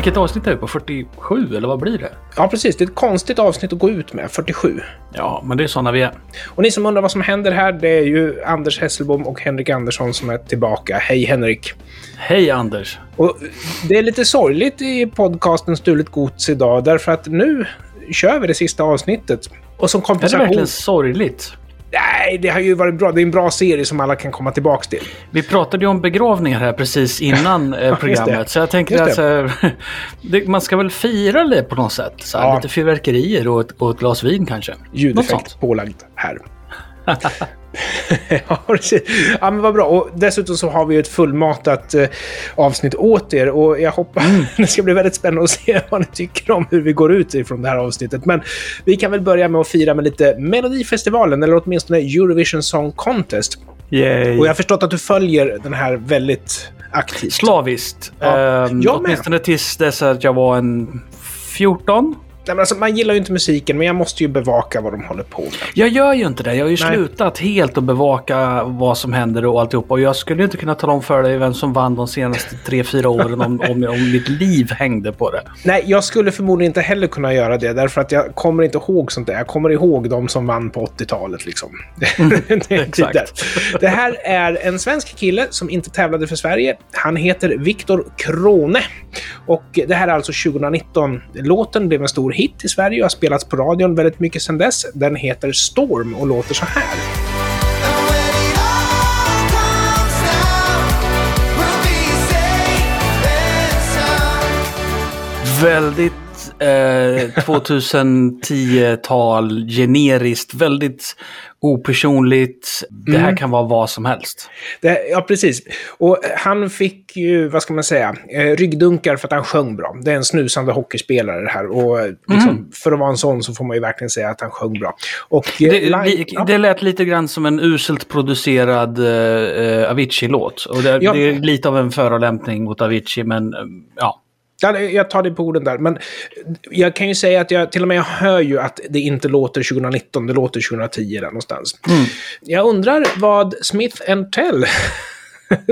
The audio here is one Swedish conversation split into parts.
Vilket avsnitt är vi på? 47 eller vad blir det? Ja, precis. Det är ett konstigt avsnitt att gå ut med. 47. Ja, men det är sådana vi är. Och ni som undrar vad som händer här, det är ju Anders Hesselbom och Henrik Andersson som är tillbaka. Hej Henrik! Hej Anders! Och det är lite sorgligt i podcasten Stulet Gods idag, därför att nu kör vi det sista avsnittet. Och som Är det kompensation... verkligen sorgligt? Nej, det har ju varit bra. Det är en bra serie som alla kan komma tillbaka till. Vi pratade ju om begravningar här precis innan eh, just programmet. Så jag Just att så här, det, man ska väl fira det på något sätt. Så här, Ja. Lite fyrverkerier och ett, och ett glas vin kanske. Ljudeffekt pålagd här. ja, ja, men vad bra. Och dessutom så har vi ett fullmatat eh, avsnitt åt er och jag hoppas det ska bli väldigt spännande att se vad ni tycker om hur vi går ut ifrån det här avsnittet. Men vi kan väl börja med att fira med lite Melodifestivalen, eller åtminstone Eurovision Song Contest. Yay. Och jag har förstått att du följer den här väldigt aktivt. Slaviskt. Ja. Ehm, Jag med. åtminstone tills dess att jag var en 14. Nej, men alltså, man gillar ju inte musiken, men jag måste ju bevaka vad de håller på med. Jag gör ju inte det. Jag har ju Nej. slutat helt att bevaka vad som händer och alltihopa. Och jag skulle ju inte kunna tala om för dig vem som vann de senaste tre fyra åren om, om, om mitt liv hängde på det. Nej, jag skulle förmodligen inte heller kunna göra det, därför att jag kommer inte ihåg sånt där. Jag kommer ihåg de som vann på 80-talet. Liksom. det, är exakt. det här är en svensk kille som inte tävlade för Sverige. Han heter Viktor Krone. Och det här är alltså 2019. Låten blev en stor hit i Sverige och har spelats på radion väldigt mycket sedan dess. Den heter Storm och låter så här. Väldigt eh, 2010-tal, generiskt, väldigt opersonligt. Det här kan vara vad som helst. Det, ja, precis. Och han fick ju, vad ska man säga, eh, ryggdunkar för att han sjöng bra. Det är en snusande hockeyspelare det här. Och eh, liksom, för att vara en sån så får man ju verkligen säga att han sjöng bra. Och, eh, Det, live- li, ja. det lät lite grann som en uselt producerad eh, Avicii-låt. Och det, Ja. det är lite av en förolämpning mot Avicii, men ja. Ja, jag tar det på orden där. Men jag kan ju säga att jag till och med hör ju att det inte låter 2019, det låter 2010 där någonstans. Jag undrar vad Smith Tell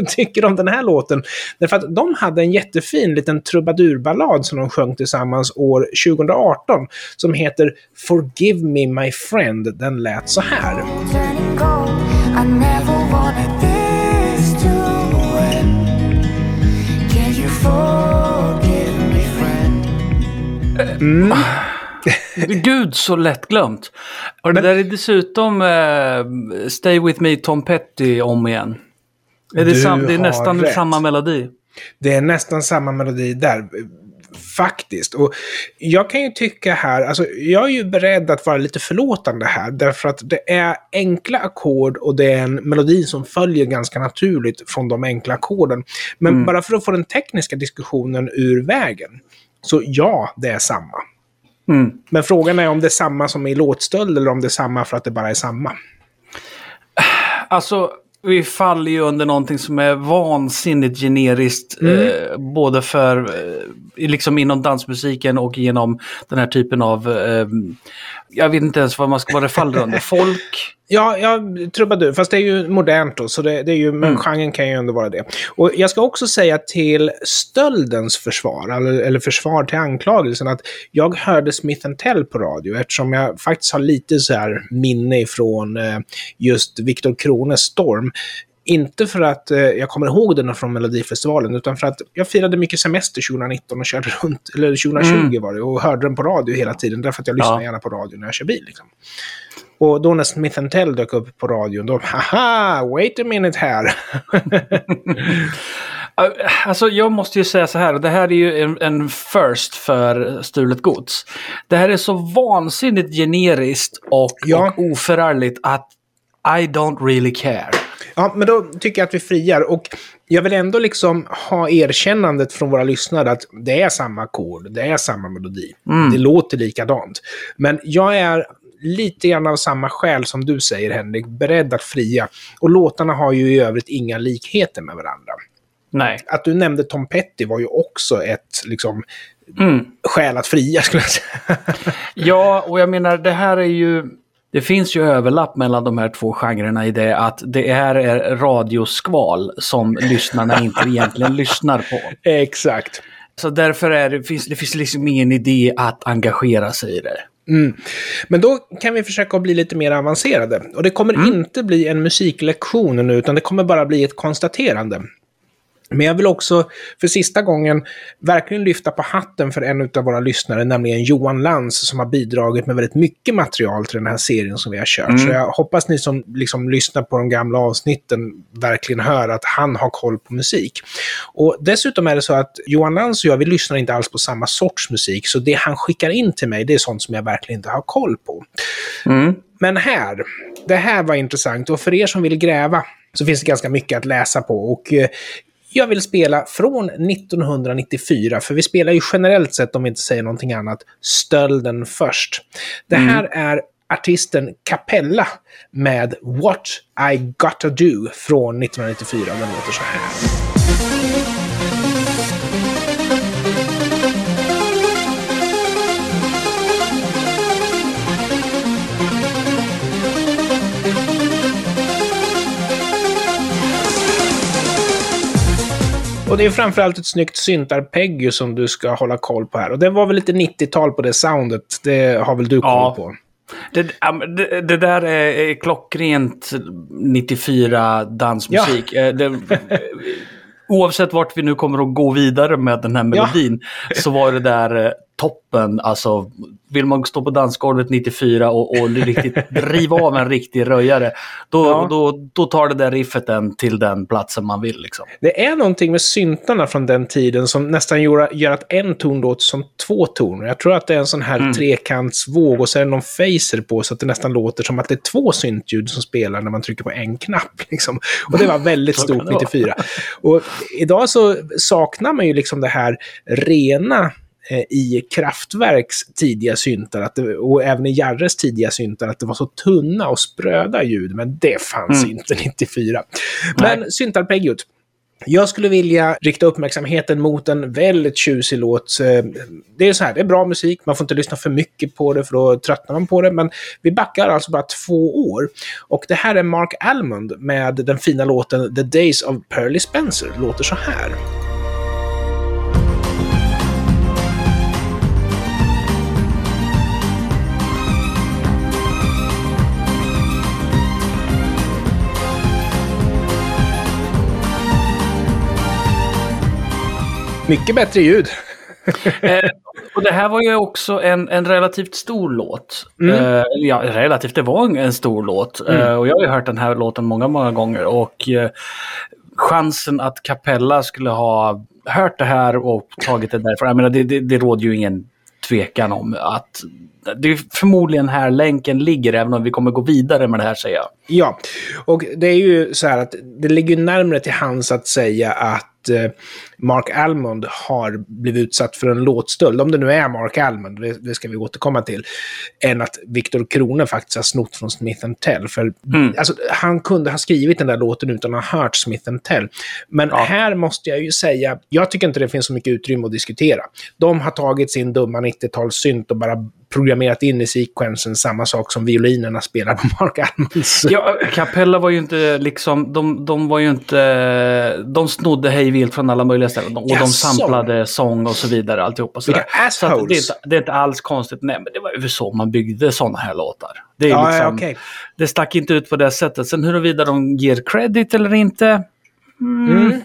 tycker om den här låten. Därför att de hade en jättefin liten trubadurballad som de sjöng tillsammans år 2018 som heter Forgive Me My Friend. Den lät så här. Turning friend? Gud så lättglömt. Och det där är dessutom eh, Stay With Me Tom Petty om igen. Är det, sam, det är nästan rätt. samma melodi. Det är nästan samma melodi där. Faktiskt. Och jag kan ju tycka här, alltså jag är ju beredd att vara lite förlåtande här, därför att det är enkla ackord och det är en melodi som följer ganska naturligt från de enkla ackorden. Men bara för att få den tekniska diskussionen ur vägen, så ja, det är samma. Mm. Men frågan är om det är samma som i låtstöld eller om det är samma för att det bara är samma. Alltså, vi faller ju under någonting som är vansinnigt generiskt. Mm. Eh, både för, eh, liksom inom dansmusiken och genom den här typen av, eh, jag vet inte ens vad man ska, vad det faller under. Folk. Ja, ja trubadur. Fast det är ju modernt då, så det, det är ju, men genren kan ju ändå vara det. Och jag ska också säga till stöldens försvar, eller, eller försvar till anklagelsen, att jag hörde Smith Tell på radio eftersom jag faktiskt har lite så här minne ifrån eh, just Viktor Krones Storm. Inte för att eh, jag kommer ihåg den från Melodifestivalen, utan för att jag firade mycket semester 2019 och körde runt, eller 2020 var det, och hörde den på radio hela tiden, därför att jag lyssnar Ja. gärna på radio när jag kör bil. Liksom. Och då när Smith Tell dök upp på radion, då, haha, wait a minute här. Alltså jag måste ju säga så här, det här är ju en, en first för stulet gods. Det här är så vansinnigt generiskt och, Ja. och oförargligt att I don't really care. Ja, men då tycker jag att vi friar. Och jag vill ändå liksom ha erkännandet från våra lyssnare att det är samma ackord, det är samma melodi. Det låter likadant. Men jag är lite grann av samma skäl som du säger, Henrik, beredd att fria. Och låtarna har ju i övrigt inga likheter med varandra. Nej. Att du nämnde Tom Petty var ju också ett liksom, Mm. skäl att fria, skulle jag säga. Ja, och jag menar det här är ju... Det finns ju överlapp mellan de här två genrerna i det att det här är radioskval som lyssnarna inte egentligen lyssnar på. Exakt. Så därför är det, finns det finns liksom ingen idé att engagera sig i det. Mm. Men då kan vi försöka bli lite mer avancerade. Och det kommer inte bli en musiklektion nu, utan det kommer bara bli ett konstaterande. Men jag vill också för sista gången verkligen lyfta på hatten för en av våra lyssnare, nämligen Johan Lantz, som har bidragit med väldigt mycket material till den här serien som vi har kört. Så jag hoppas ni som liksom lyssnar på de gamla avsnitten verkligen hör att han har koll på musik. Och dessutom är det så att Johan Lantz och jag, vi lyssnar inte alls på samma sorts musik, så det han skickar in till mig, det är sånt som jag verkligen inte har koll på. Mm. Men här, det här var intressant och för er som vill gräva så finns det ganska mycket att läsa på. Och eh, jag vill spela från 1994, för vi spelar ju generellt sett, om vi inte säger någonting annat, Stölden först. Det här är artisten Capella med What I Gotta Do från 1994. och Den låter så här. Och det är framförallt ett snyggt syntarpeggy som du ska hålla koll på här. Och det var väl lite 90-tal på det soundet. Det har väl du koll Ja. på? Det, ja, det, det där är, klockrent 94 dansmusik. Eh, Det, oavsett vart vi nu kommer att gå vidare med den här melodin så var det där eh, toppen. Alltså, vill man stå på dansgolvet 94 och, och riktigt driva av en riktig röjare, då, Ja. då, då tar det där riffet den till den platsen man vill. Liksom. Det är någonting med syntarna från den tiden som nästan gör, gör att en ton låter som två toner. Jag tror att det är en sån här trekantsvåg och så är det någon phaser på så att det nästan låter som att det är två syntljud som spelar när man trycker på en knapp. Liksom. Och det var väldigt stort det vara. 94. Och idag så saknar man ju liksom det här rena i Kraftwerks tidiga syntar, att det, och även i Jarres tidiga syntar, att det var så tunna och spröda ljud, men det fanns Mm. inte 94. Men syntarpeggot. Jag skulle vilja rikta uppmärksamheten mot en väldigt tjusig låt. Eh, Det är så här, det är bra musik, man får inte lyssna för mycket på det för då tröttnar man på det. Men vi backar alltså bara två år. Och det här är Mark Almond med den fina låten The Days of Pearly Spencer. Låter så här. Mycket bättre ljud. Eh, och det här var ju också en, en relativt stor låt. Mm. Eh, ja, relativt, det var en, en stor låt. Eh, och jag har ju hört den här låten många, många gånger. Och eh, chansen att Capella skulle ha hört det här och tagit det därifrån, jag menar, det, det, det råder ju ingen tvekan om att det är förmodligen här länken ligger, även om vi kommer gå vidare med det här säger jag. Ja, och det är ju så här att det ligger närmare till hands att säga att eh, Mark Almond har blivit utsatt för en låtstöld, om det nu är Mark Almond, det, det ska vi återkomma till, än att Viktor Krone faktiskt har snott från Smith Tell. För Mm. alltså, han kunde ha skrivit den där låten utan att ha hört Smith Tell. Men Ja. här måste jag ju säga, jag tycker inte det finns så mycket utrymme att diskutera. De har tagit sin dumma 90-talssynt och bara programmerat in i sekvensen samma sak som violinerna spelar på Mark Almonds. Ja, Capella var ju inte liksom, de, de var ju inte, de snodde hej vilt från alla möjliga ställen. Och de Jaså? samplade sång och så vidare, alltihopa. Så. Så det, är inte, det är inte alls konstigt. Nej, men det var ju så man byggde sådana här låtar. Det, är Ja, liksom, ja, okej. det stack inte ut på det sättet. Sen huruvida de ger credit eller inte. Mm. Eh,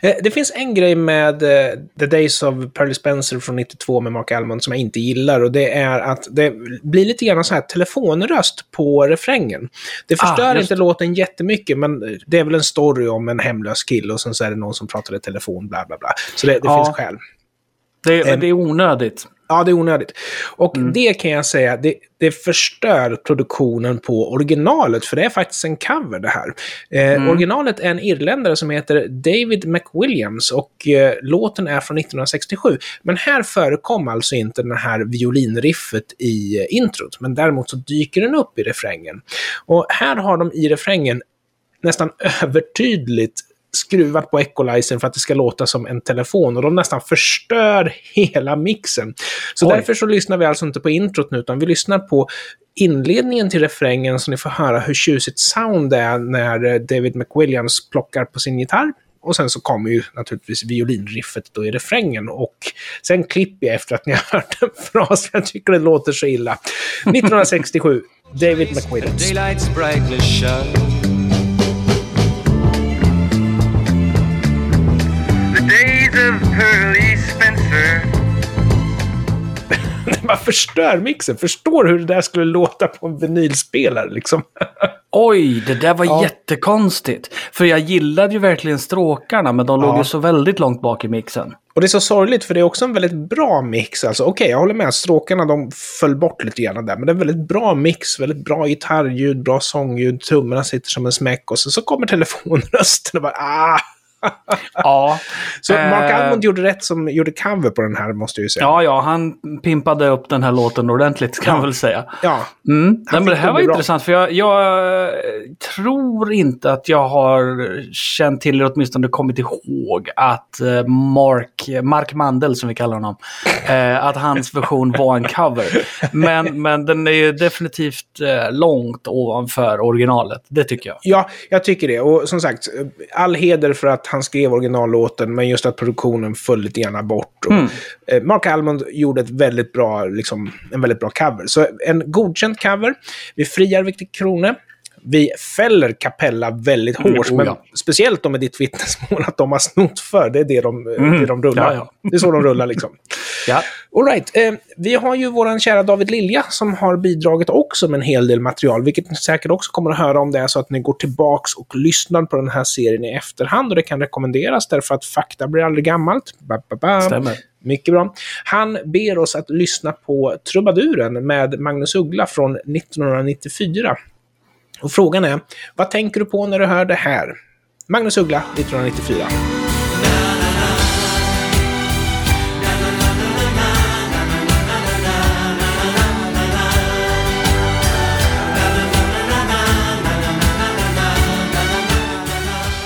Det finns en grej med eh, The Days of Pearly Spencer från 92 med Mark Almond som jag inte gillar och det är att det blir lite grann så här telefonröst på refrängen. Det Ah, förstör just inte låten jättemycket men det är väl en story om en hemlös kille och sen så är det någon som pratar i telefon, bla bla bla. Så det, det Ja. finns skäl. Det, Em. det är onödigt. Ja, det är onödigt. Och Mm. det kan jag säga, det, det förstör produktionen på originalet, för det är faktiskt en cover det här. Eh, Mm. Originalet är en irländare som heter David McWilliams och eh, låten är från 1967. Men här förekom alltså inte den här violinriffet i eh, introt, men däremot så dyker den upp i refrängen. Och här har de i refrängen nästan övertydligt skruvat på equalizern för att det ska låta som en telefon och de nästan förstör hela mixen. Så Oj. därför så lyssnar vi alltså inte på introt nu utan vi lyssnar på inledningen till refrängen så ni får höra hur tjusigt sound det är när eh, David McWilliams plockar på sin gitarr. Och sen så kommer ju naturligtvis violinriffet då i refrängen. Och sen klipper jag efter att ni har hört en fras. Jag tycker det låter så illa. 1967, David McWilliams. Pearly Spencer. Man förstör mixen. Förstår hur det där skulle låta på en vinylspelare liksom. Oj, det där var Ja. jättekonstigt. För jag gillade ju verkligen stråkarna, men de Ja. låg ju så väldigt långt bak i mixen. Och det är så sorgligt för det är också en väldigt bra mix. Alltså, Okej, jag håller med. Stråkarna de föll bort lite grann där. Men det är en väldigt bra mix. Väldigt bra gitarrljud, bra sångljud. Trummorna sitter som en smäck. Och sen så kommer telefonrösten och bara ah! Ja. Så Mark Eh, Almond gjorde rätt som gjorde cover på den här, måste jag ju säga. Ja, ja, han pimpade upp den här låten ordentligt kan Ja. jag väl säga. Ja. Mm. Men det här var bra. intressant för jag, jag eh, tror inte att jag har känt till, eller åtminstone kommit ihåg, att eh, Mark, Mark Mandel som vi kallar honom, eh, att hans version var en cover. Men, men den är ju definitivt eh, långt ovanför originalet, det tycker jag. Ja, jag tycker det. Och som sagt, all heder för att han skrev originallåten, men just att produktionen föll lite grann bort. Och, Mm. eh, Mark Almond gjorde ett väldigt bra, liksom, en väldigt bra cover. Så en godkänd cover. Vi friar Victor Krone. Vi fäller Capella väldigt hårt, oh men ja. speciellt då med ditt vittnesmål att de har snott för. Det är det de, Mm. det de rullar. Ja, ja. Det är så de rullar liksom. Ja. All right. eh, vi har ju våran kära David Lilja som har bidragit också med en hel del material, vilket ni säkert också kommer att höra om det är så att ni går tillbaks och lyssnar på den här serien i efterhand och det kan rekommenderas därför att fakta blir aldrig gammalt. Ba, ba, ba. Stämmer. Mycket bra. Han ber oss att lyssna på Trubaduren med Magnus Uggla från 1994. Och frågan är, vad tänker du på när du hör det här? Magnus Uggla, 1994.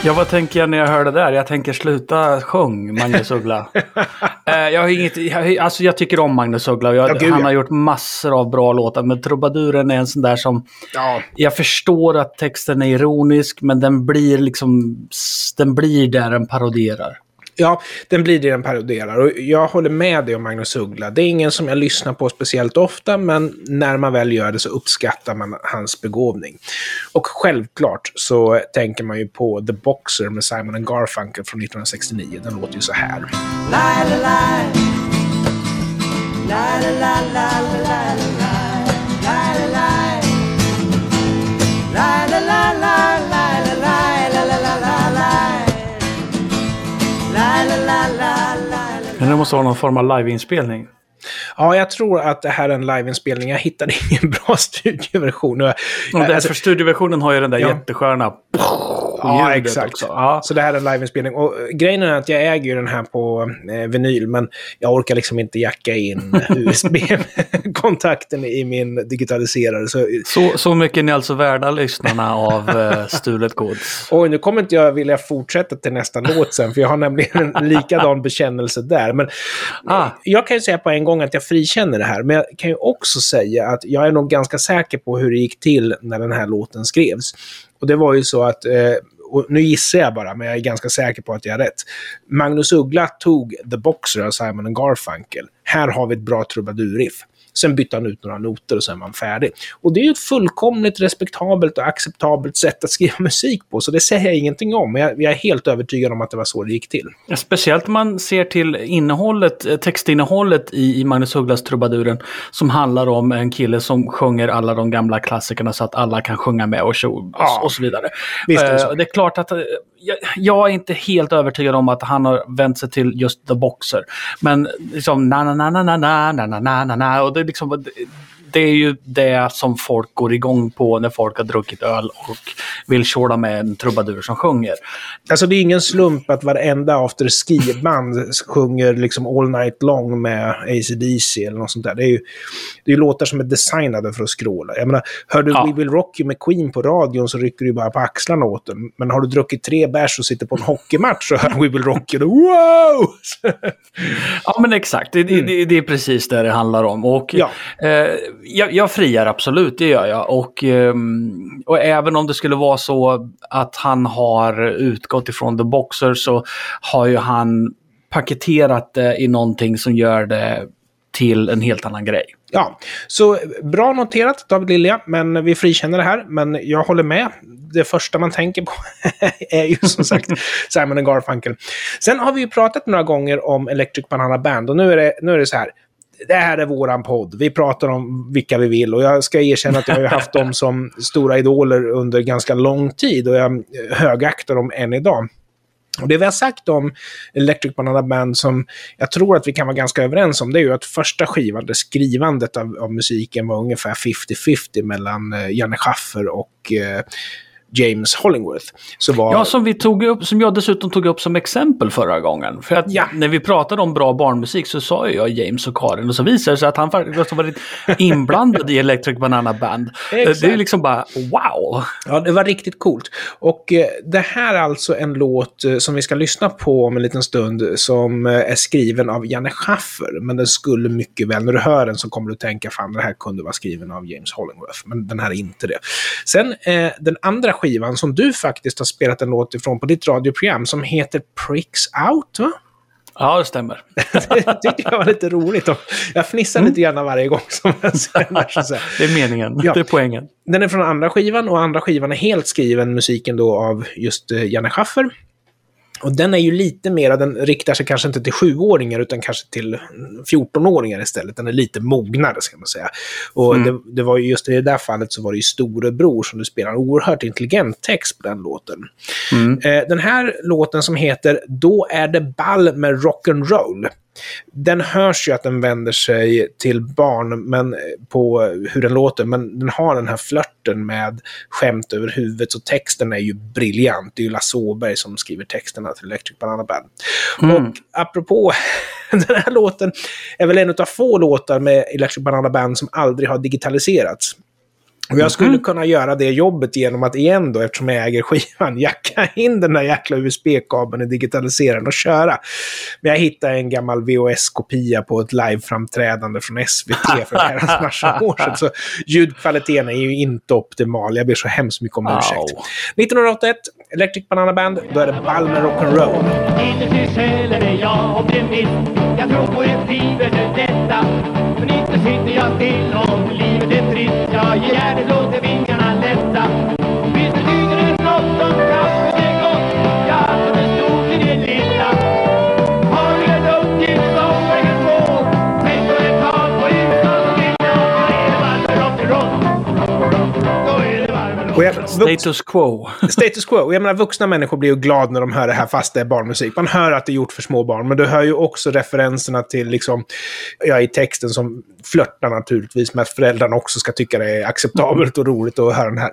Ja, vad tänker jag när jag hör det där? Jag tänker sluta sjung, Magnus Uggla. eh, jag, har inget, jag, alltså jag tycker om Magnus Uggla jag, Ja, han har gjort massor av bra låtar. Men Trubaduren är en sån där som... Ja. Jag förstår att texten är ironisk, men den blir liksom... Den blir där den parodierar. Ja, den blir det den paroderar. Och jag håller med dig om Magnus Uggla. Det är ingen som jag lyssnar på speciellt ofta, men när man väl gör det så uppskattar man hans begåvning. Och självklart så tänker man ju på The Boxer med Simon and Garfunkel från 1969. Den låter ju så här. La, la, la. Måste ha någon form av liveinspelning. Ja, jag tror att det här är en liveinspelning. Jag hittade ingen bra studioversion. Och, därför alltså, studioversionen har ju den där Ja. jättesköna Ja, exakt. också. Ja. Så det här är en liveinspelning. Och eh, grejen är att jag äger ju den här på eh, vinyl, men jag orkar liksom inte jacka in USB-kontakten i min digitaliserare. Så, Så, så mycket är ni alltså värda lyssnarna av uh, Stulet Gods. oj, nu kommer inte jag vilja fortsätta till nästa låt sen, för jag har nämligen en likadan bekännelse där. Men Ah. jag kan ju säga på en gång att jag frikänner det här, men jag kan ju också säga att jag är nog ganska säker på hur det gick till när den här låten skrevs. Och det var ju så att, eh, och nu gissar jag bara, men jag är ganska säker på att jag har rätt. Magnus Uggla tog The Boxer av Simon Garfunkel. Här har vi ett bra trubadurriff. Sen bytte han ut några noter och sen var han färdig. Och det är ju ett fullkomligt respektabelt och acceptabelt sätt att skriva musik på, så det säger jag ingenting om. Men jag, jag är helt övertygad om att det var så det gick till. Speciellt om man ser till innehållet, eh, textinnehållet i, i Magnus Ugglas Trubaduren. Som handlar om en kille som sjunger alla de gamla klassikerna så att alla kan sjunga med och, tjo, Ja. och så vidare. Visst är det Eh, så. det är klart att eh, jag, jag är inte helt övertygad om att han har vänt sig till just The Boxer. Men liksom na na na na na na na na na na och det är liksom det- är ju det som folk går igång på när folk har druckit öl och vill tjåla med en trubadur som sjunger. Alltså det är ingen slump att varenda after ski-band sjunger liksom all night long med AC/DC eller något sånt där. Det är ju det är låtar som är designade för att skråla. Jag menar, hör du Ja. We Will Rock You med Queen på radion så rycker du bara på axlarna åt den. Men har du druckit tre bärs och sitter på en hockeymatch så hör We Will Rock You då, wow! Ja men exakt, det, det, det, det är precis det det handlar om. Och Ja. eh, jag, jag friar absolut, det gör jag. Och, ehm, och även om det skulle vara så att han har utgått ifrån The Boxer så har ju han paketerat det i någonting som gör det till en helt annan grej. Ja, så bra noterat David Lilja, men vi frikänner det här. Men jag håller med. Det första man tänker på är ju som sagt Simon Garfunkel. Sen har vi ju pratat några gånger om Electric Banana Band och nu är det, nu är det så här. Det här är våran podd. Vi pratar om vilka vi vill och jag ska erkänna att jag har haft dem som stora idoler under ganska lång tid och jag högaktar dem än idag. Och det vi har sagt om Electric Banana Band som jag tror att vi kan vara ganska överens om, det är ju att första skivan, det skrivandet av, av musiken var ungefär 50-50 mellan eh, Janne Schaffer och eh, James Hollingworth. Så var... Ja, som, vi tog upp, som jag dessutom tog upp som exempel förra gången. För att Ja. när vi pratade om bra barnmusik så sa jag James och Karin och så visade det sig att han faktiskt varit inblandad i Electric Banana Band. Exakt. Det är liksom bara wow! Ja, det var riktigt coolt. Och eh, det här är alltså en låt eh, som vi ska lyssna på om en liten stund som eh, är skriven av Janne Schaffer. Men den skulle mycket väl, när du hör den så kommer du tänka fan det här kunde vara skriven av James Hollingworth. Men den här är inte det. Sen eh, den andra skivan som du faktiskt har spelat en låt ifrån på ditt radioprogram som heter Pricks Out, va? Ja, det stämmer. det tyckte jag var lite roligt. Jag fnissar lite grann varje gång som jag ser den här. Det är meningen. Ja. Det är poängen. Den är från andra skivan och andra skivan är helt skriven musiken då av just eh, Janne Schaffer. Och den är ju lite mera, den riktar sig kanske inte till sjuåringar utan kanske till 14-åringar istället. Den är lite mognare ska man säga. Och det, det var ju just i det där fallet så var det ju storebror som du spelar en oerhört intelligent text på den låten. Eh, den här låten som heter Då är det ball med rock'n'roll. Den hörs ju att den vänder sig till barn men, på hur den låter, men den har den här flörten med skämt över huvudet, så texten är ju briljant. Det är ju Lasse Åberg som skriver texterna till Electric Banana Band. Och apropå, den här låten är väl en av få låtar med Electric Banana Band som aldrig har digitaliserats. Och jag skulle kunna göra det jobbet genom att igen då, eftersom jag äger skivan, jacka in den där jäkla USB-kabeln i digitaliseraren och köra. Men jag hittade en gammal VHS-kopia på ett liveframträdande från SVT för herrans massa år sedan. Så ljudkvaliteten är ju inte optimal. Jag ber så hemskt mycket om ursäkt. 1981, Electric Banana Band, då är det ball med rock'n'roll. Inuti själen är jag optimist Jag tror på ett livet är detta inte sitter jag still om livet är trist Jag ger järnet låter vi Och jag, Status quo. status quo. Jag menar, vuxna människor blir ju glada när de hör det här fast det är barnmusik. Man hör att det är gjort för små barn, men du hör ju också referenserna till, liksom, ja, i texten som flörtar naturligtvis med att föräldrarna också ska tycka det är acceptabelt och roligt att höra den här.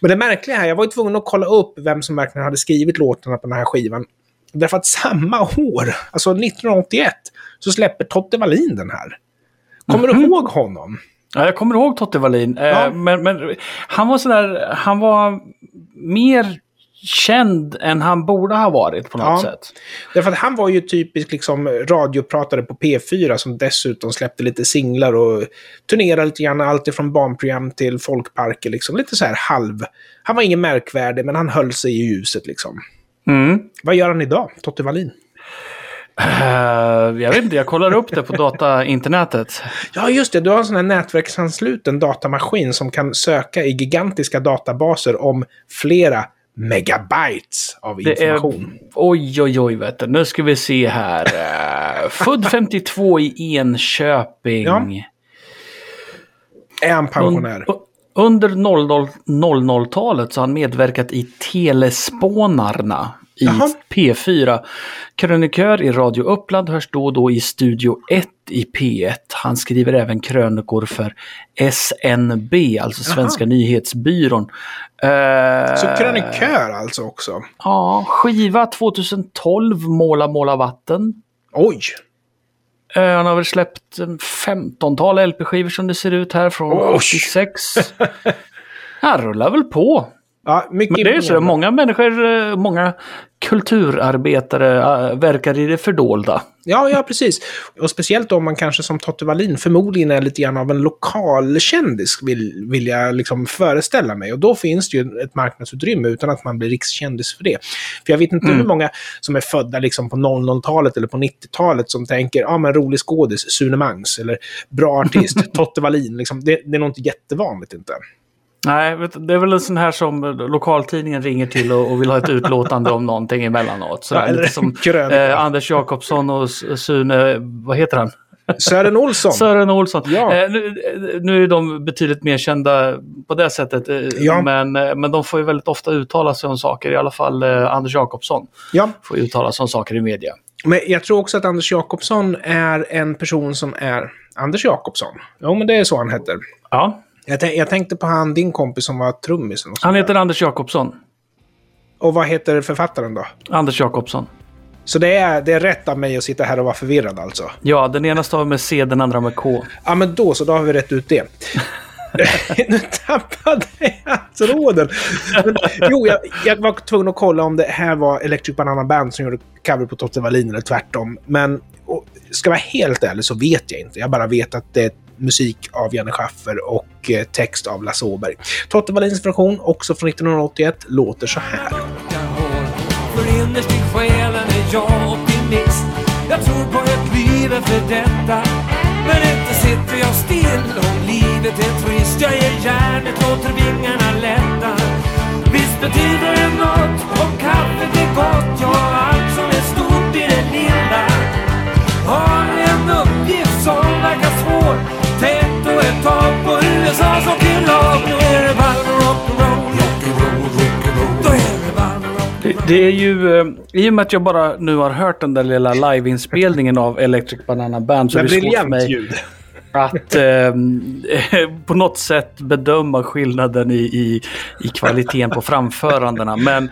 Men det märkliga här, jag var ju tvungen att kolla upp vem som verkligen hade skrivit låtarna på den här skivan. Därför att samma år, alltså 1981, så släpper Totte Wallin den här. Kommer du ihåg honom? Ja, jag kommer ihåg Totte Wallin. Eh, Ja. men, men han var sådär, han var mer känd än han borde ha varit på något Ja. sätt. Därför att han var ju typisk liksom, radiopratare på P4 som dessutom släppte lite singlar och turnerade lite grann. Allt ifrån barnprogram till folkparker. Liksom. Lite så här halv... Han var ingen märkvärdig, men han höll sig i ljuset. Liksom. Mm. Vad gör han idag, Totte Wallin? Eh, jag vet inte, jag kollar upp det på data-internetet. Ja, just det. Du har en sån här nätverksansluten datamaskin som kan söka i gigantiska databaser om flera megabytes av Det är, information. oj, oj, oj, vet du. Nu ska vi se här. Eh, född 52 i Enköping. Ja. Är han pensionär? Un- under 00 00-talet så har han medverkat i Telespånarna i Jaha. P4. Krönikör i Radio Uppland hörs då och då i Studio 1 i P1. Han skriver även krönikor för SNB, alltså Svenska nyhetsbyrån. Eh, Så krönikör alltså också? Ja, skiva 2012, Måla, måla vatten. Oj! Eh, Han har väl släppt en 15-tal LP-skivor som det ser ut här från Oj. 86. Han rullar väl på. Ja, mycket Men det är så, många människor, eh, många kulturarbetare äh, verkar i det fördolda. Ja, ja, precis. Och speciellt om man kanske som Totte Wallin förmodligen är lite grann av en lokal kändis vill, vill jag liksom föreställa mig. Och då finns det ju ett marknadsutrymme utan att man blir rikskändis för det. För jag vet inte hur många som är födda liksom på 00-talet eller på 90-talet som tänker, ja ah, men rolig skådis, Sune Mangs, eller bra artist, Totte Wallin. Liksom, det, det är nog inte jättevanligt inte. Nej, det är väl en sån här som lokaltidningen ringer till och, vill ha ett utlåtande om någonting emellanåt. Så lite som eh, Anders Jakobsson och Sune, vad heter han? Sören Olsson. Sören Olsson. Ja. Eh, nu, nu är de betydligt mer kända på det sättet. eh, Ja. Men, eh, men de får ju väldigt ofta uttala sig om saker. I alla fall eh, Anders Jakobsson Ja, får uttala sig om saker i media. men jag tror också att Anders Jakobsson är en person som är Anders Jakobsson. Jo, men det är så han heter. Ja, Jag, jag tänkte på han, din kompis som var trummisen. och han där. heter Anders Jakobsson. Och vad heter författaren då? Anders Jakobsson. Så det är, det är rätt av mig att sitta här och vara förvirrad alltså? Ja, den ena stavar med C, den andra med K. Ja, men då så, då har vi rätt ut det. nu tappade jag tråden. Men, jo, jag, jag var tvungen att kolla om det här var Electric Banana Band som gjorde cover på Totte Wallin eller tvärtom. Men och, ska jag vara helt ärlig så vet jag inte. Jag bara vet att det är musik av Janne Schaffer och eh, text av Lasse Åberg. Totte Wallins version, också från 1981, låter så här. För innerst i själen är jag optimist. Jag tror på ett liv efter detta. Men inte sitter jag still om livet är trist. Jag ger järnet, låter vingarna lätta. Visst betyder det något om kaffet är gott. Det är det Det, det är ju, eh, i och med att jag bara nu har hört den där lilla liveinspelningen av Electric Banana Band så är Men det svårt för mig ljud. att eh, på något sätt bedöma skillnaden i, i, i kvaliteten på framförandena. Men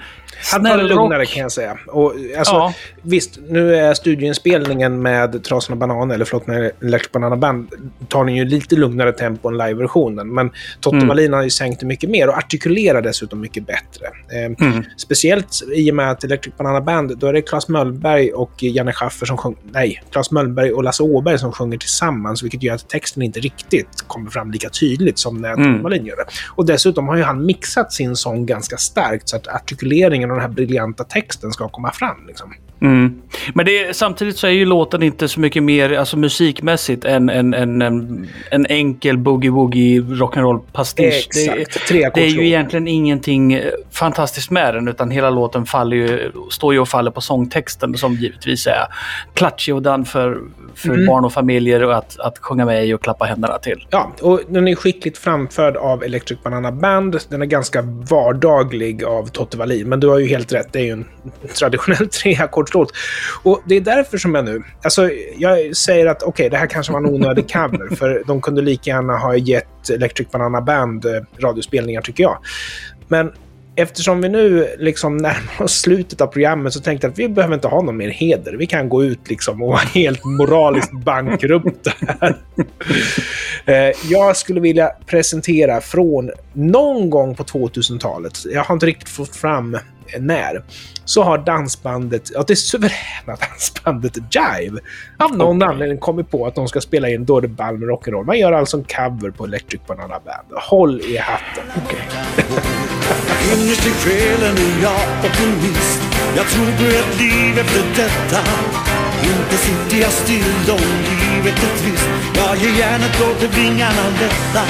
Han tar det lugnare kan jag säga. Och, alltså, Ja. Visst, nu är studioinspelningen med Trasorna Banan, eller förlåt, med Electric Banana Band, tar ni ju lite lugnare tempo än live-versionen. Men Totte Mm. Wallin har ju sänkt det mycket mer och artikulerar dessutom mycket bättre. Eh, Mm. Speciellt i och med att Electric Banana Band, då är det Claes Möllberg och Janne Schaffer som sjunger... Nej, Claes Möllberg och Lasse Åberg som sjunger tillsammans, vilket gör att texten inte riktigt kommer fram lika tydligt som när Mm. Totte Wallin gör det. Och dessutom har ju han mixat sin sång ganska starkt så att artikuleringen och den här briljanta texten ska komma fram. Liksom. Mm. Men det samtidigt så är ju låten inte så mycket mer alltså musikmässigt än en, en, en, en enkel boogie-woogie rock'n'roll pastisch. Det, Exakt. Tre det är ju egentligen ingenting eh, fantastiskt med den utan hela låten faller ju, står ju och faller på sångtexten som givetvis är klatschig och den för, för Mm. barn och familjer och att, att sjunga med i och klappa händerna till. Ja, och den är skickligt framförd av Electric Banana Band. Den är ganska vardaglig av Totte Wallin. Men du har ju helt rätt, det är ju en traditionell efteråt. Och det är därför som jag nu... Alltså, jag säger att okej, det här kanske var en onödig cover. för de kunde lika gärna ha gett Electric Banana Band eh, radiospelningar, tycker jag. Men eftersom vi nu liksom närmar oss slutet av programmet så tänkte jag att vi behöver inte ha någon mer heder. Vi kan gå ut liksom och vara helt moraliskt bankrupta här. Eh, jag skulle vilja presentera från någon gång på 2000-talet, jag har inte riktigt fått fram när, så har dansbandet, ja det suveräna dansbandet Jive, av någon anledning kommit på att de ska spela in Då är det ball med rock'n'roll. Man gör alltså en cover på Electric Banana Band. Håll i hatten. Innerst i själen är jag optimist Jag tror på ett liv efter detta Inte sitter jag still om livet är trist Jag ger järnet låter vingarna lätta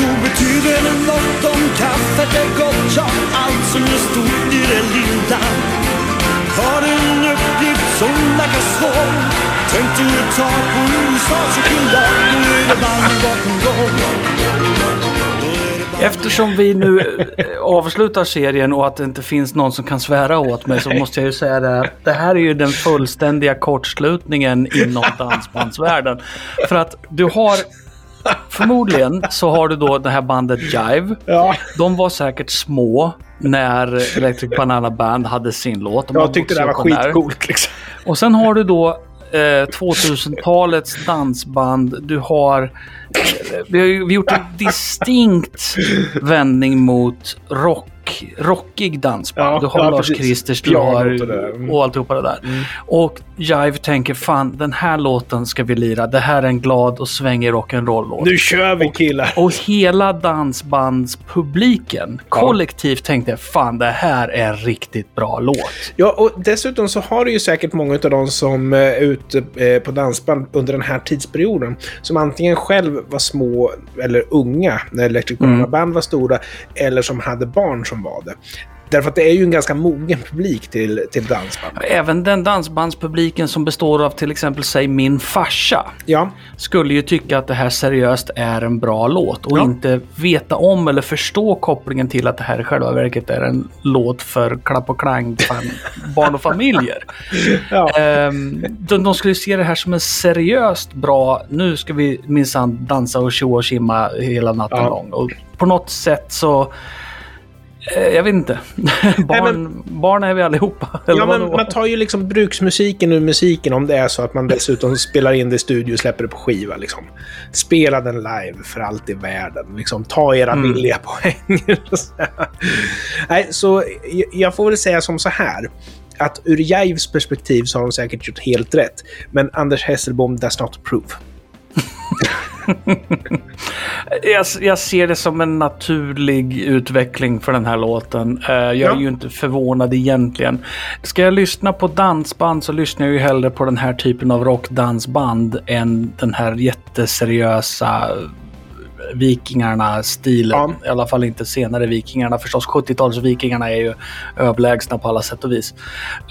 Nog betyder det något om kaffet är gott Ja, allt som är stort i det lilla Har en uppgift som verkar svår Tänk du ett tag på USAs cykellag Nu är det varm rock'n'roll Eftersom vi nu eh, avslutar serien och att det inte finns någon som kan svära åt mig så måste jag ju säga det. här. Det här är ju den fullständiga kortslutningen inom dansbandsvärlden. För att du har Förmodligen så har du då det här bandet Jive. Ja, De var säkert små när Electric Banana Band hade sin låt. De jag tyckte det var skitcoolt liksom. Och sen har du då eh, 2000-talets dansband. Du har... eh, Vi har ju gjort en distinkt vändning mot rock rock, rockig dansband. Ja, du har ja, Lars. Kristers, du har och där. Mm. och alltihopa det där. Och Jive tänker fan den här låten ska vi lira. Det här är en glad och svängig rock'n'roll-låt. Nu kör vi killar! Och hela dansbandspubliken kollektivt tänkte fan det här är en riktigt bra låt. Ja, och dessutom så har du ju säkert många av de som eh, är ute eh, på dansband under den här tidsperioden som antingen själv var små eller unga när Electric Banana Band var stora eller som hade barn som var det. Därför att det är ju en ganska mogen publik till, till dansband. Även den dansbandspubliken som består av till exempel, säg min farsa. Ja, skulle ju tycka att det här seriöst är en bra låt och Ja. inte veta om eller förstå kopplingen till att det här i själva verket är en låt för klapp och klang barn och familjer. ja. Ehm, de, de skulle se det här som en seriöst bra, nu ska vi minsann dansa och tjoa och simma hela natten Ja. lång. Och på något sätt så jag vet inte. barn, barn är vi allihopa. Ja men man tar ju liksom bruksmusiken ur musiken om det är så att man dessutom spelar in det i studio och släpper det på skiva. Liksom. Spela den live för allt i världen. Liksom, ta era Mm. billiga poäng. Nej, så jag- får väl säga som så här. Att ur Jives perspektiv så har de säkert gjort helt rätt. Men Anders Hesselbom does not approve. Jag, jag ser det som en naturlig utveckling för den här låten. Eh, jag Ja. är ju inte förvånad egentligen. Ska jag lyssna på dansband så lyssnar jag ju hellre på den här typen av rockdansband än den här jätteseriösa Vikingarna-stilen. Ja. I alla fall inte senare Vikingarna. Förstås 70-talsvikingarna är ju överlägsna på alla sätt och vis.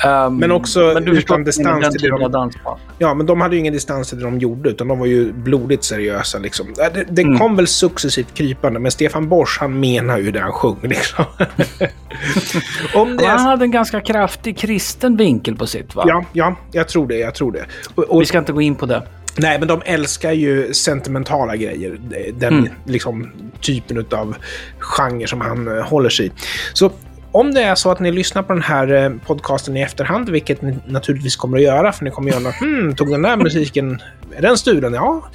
Ehm, Men också men du utan distans till typen de-. Ja, men de hade ju ingen distans till det de gjorde, utan de var ju blodigt seriösa. Liksom. Det, det Mm. kom väl successivt krypande, men Stefan Borsch, han menar ju det han sjöng. Liksom. Om det Han är... hade en ganska kraftig kristen vinkel på sitt va? Ja, ja, jag tror det. Jag tror det. Och, och, Vi ska inte gå in på det. Nej, men de älskar ju sentimentala grejer. Den Mm. liksom, typen av genre som han eh, håller sig i. Så om det är så att ni lyssnar på den här eh, podcasten i efterhand, vilket ni naturligtvis kommer att göra, för ni kommer göra hmm, tog den där musiken, är den stulen? Ja.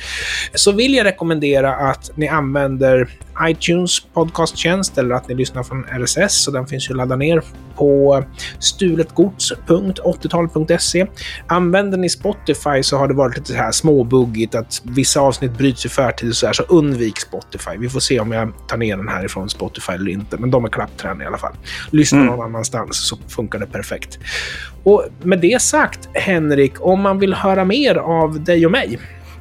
Så vill jag rekommendera att ni använder iTunes podcasttjänst eller att ni lyssnar från RSS, så den finns ju att ladda ner på stuletgods.80tal.se. Använder ni Spotify så har det varit lite så här småbuggigt att vissa avsnitt bryts i förtid och så här, så undvik Spotify. Vi får se om jag tar ner den här ifrån Spotify eller inte, men de är klappträn i alla fall. Lyssna någon annanstans så funkar det perfekt. Och med det sagt, Henrik, om man vill höra mer av dig och mig,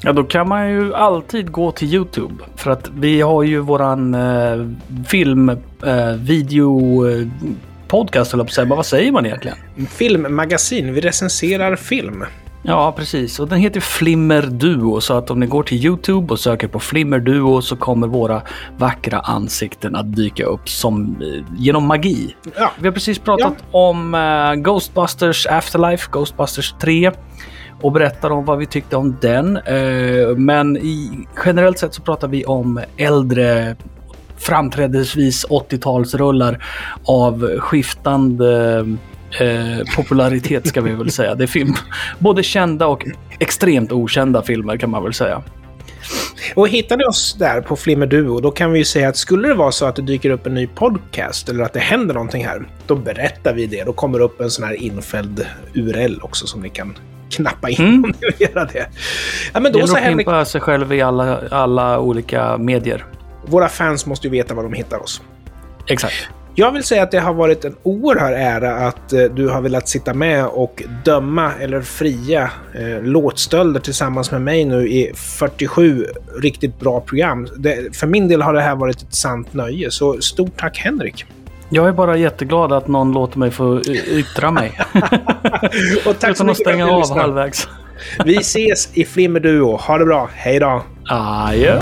Ja, då kan man ju alltid gå till Youtube. För att vi har ju våran eh, film, eh, video, eh, podcast eller säga. Vad säger man egentligen? filmmagasin, vi recenserar film. Ja, precis. Och den heter Flimmer Duo. Så att om ni går till Youtube och söker på Flimmer Duo så kommer våra vackra ansikten att dyka upp som eh, genom magi. Ja. Vi har precis pratat om eh, Ghostbusters Afterlife, Ghostbusters 3 och berättar om vad vi tyckte om den. Eh, men i, generellt sett så pratar vi om äldre framträdesvis 80-talsrullar av skiftande eh, popularitet ska vi väl säga. Det är film, både kända och extremt okända filmer kan man väl säga. Och hittar ni oss där på Flimmer Duo, då kan vi ju säga att skulle det vara så att det dyker upp en ny podcast eller att det händer någonting här, då berättar vi det. Då kommer det upp en sån här infälld URL också som ni kan knappa in Mm. om ni vill göra det. Ja, men Det då gäller så att Henrik, pimpa sig själv i alla, alla olika medier. våra fans måste ju veta var de hittar oss. Exakt. Jag vill säga att det har varit en oerhörd ära att eh, du har velat sitta med och döma eller fria eh, låtstölder tillsammans med mig nu i 47 riktigt bra program. Det, för min del har det här varit ett sant nöje, så stort tack Henrik! Jag är bara jätteglad att någon låter mig få y- yttra mig. Och tack Utan att stänga av halvvägs. Vi ses i Flimmer Duo. Ha det bra. Hej då! Adjö.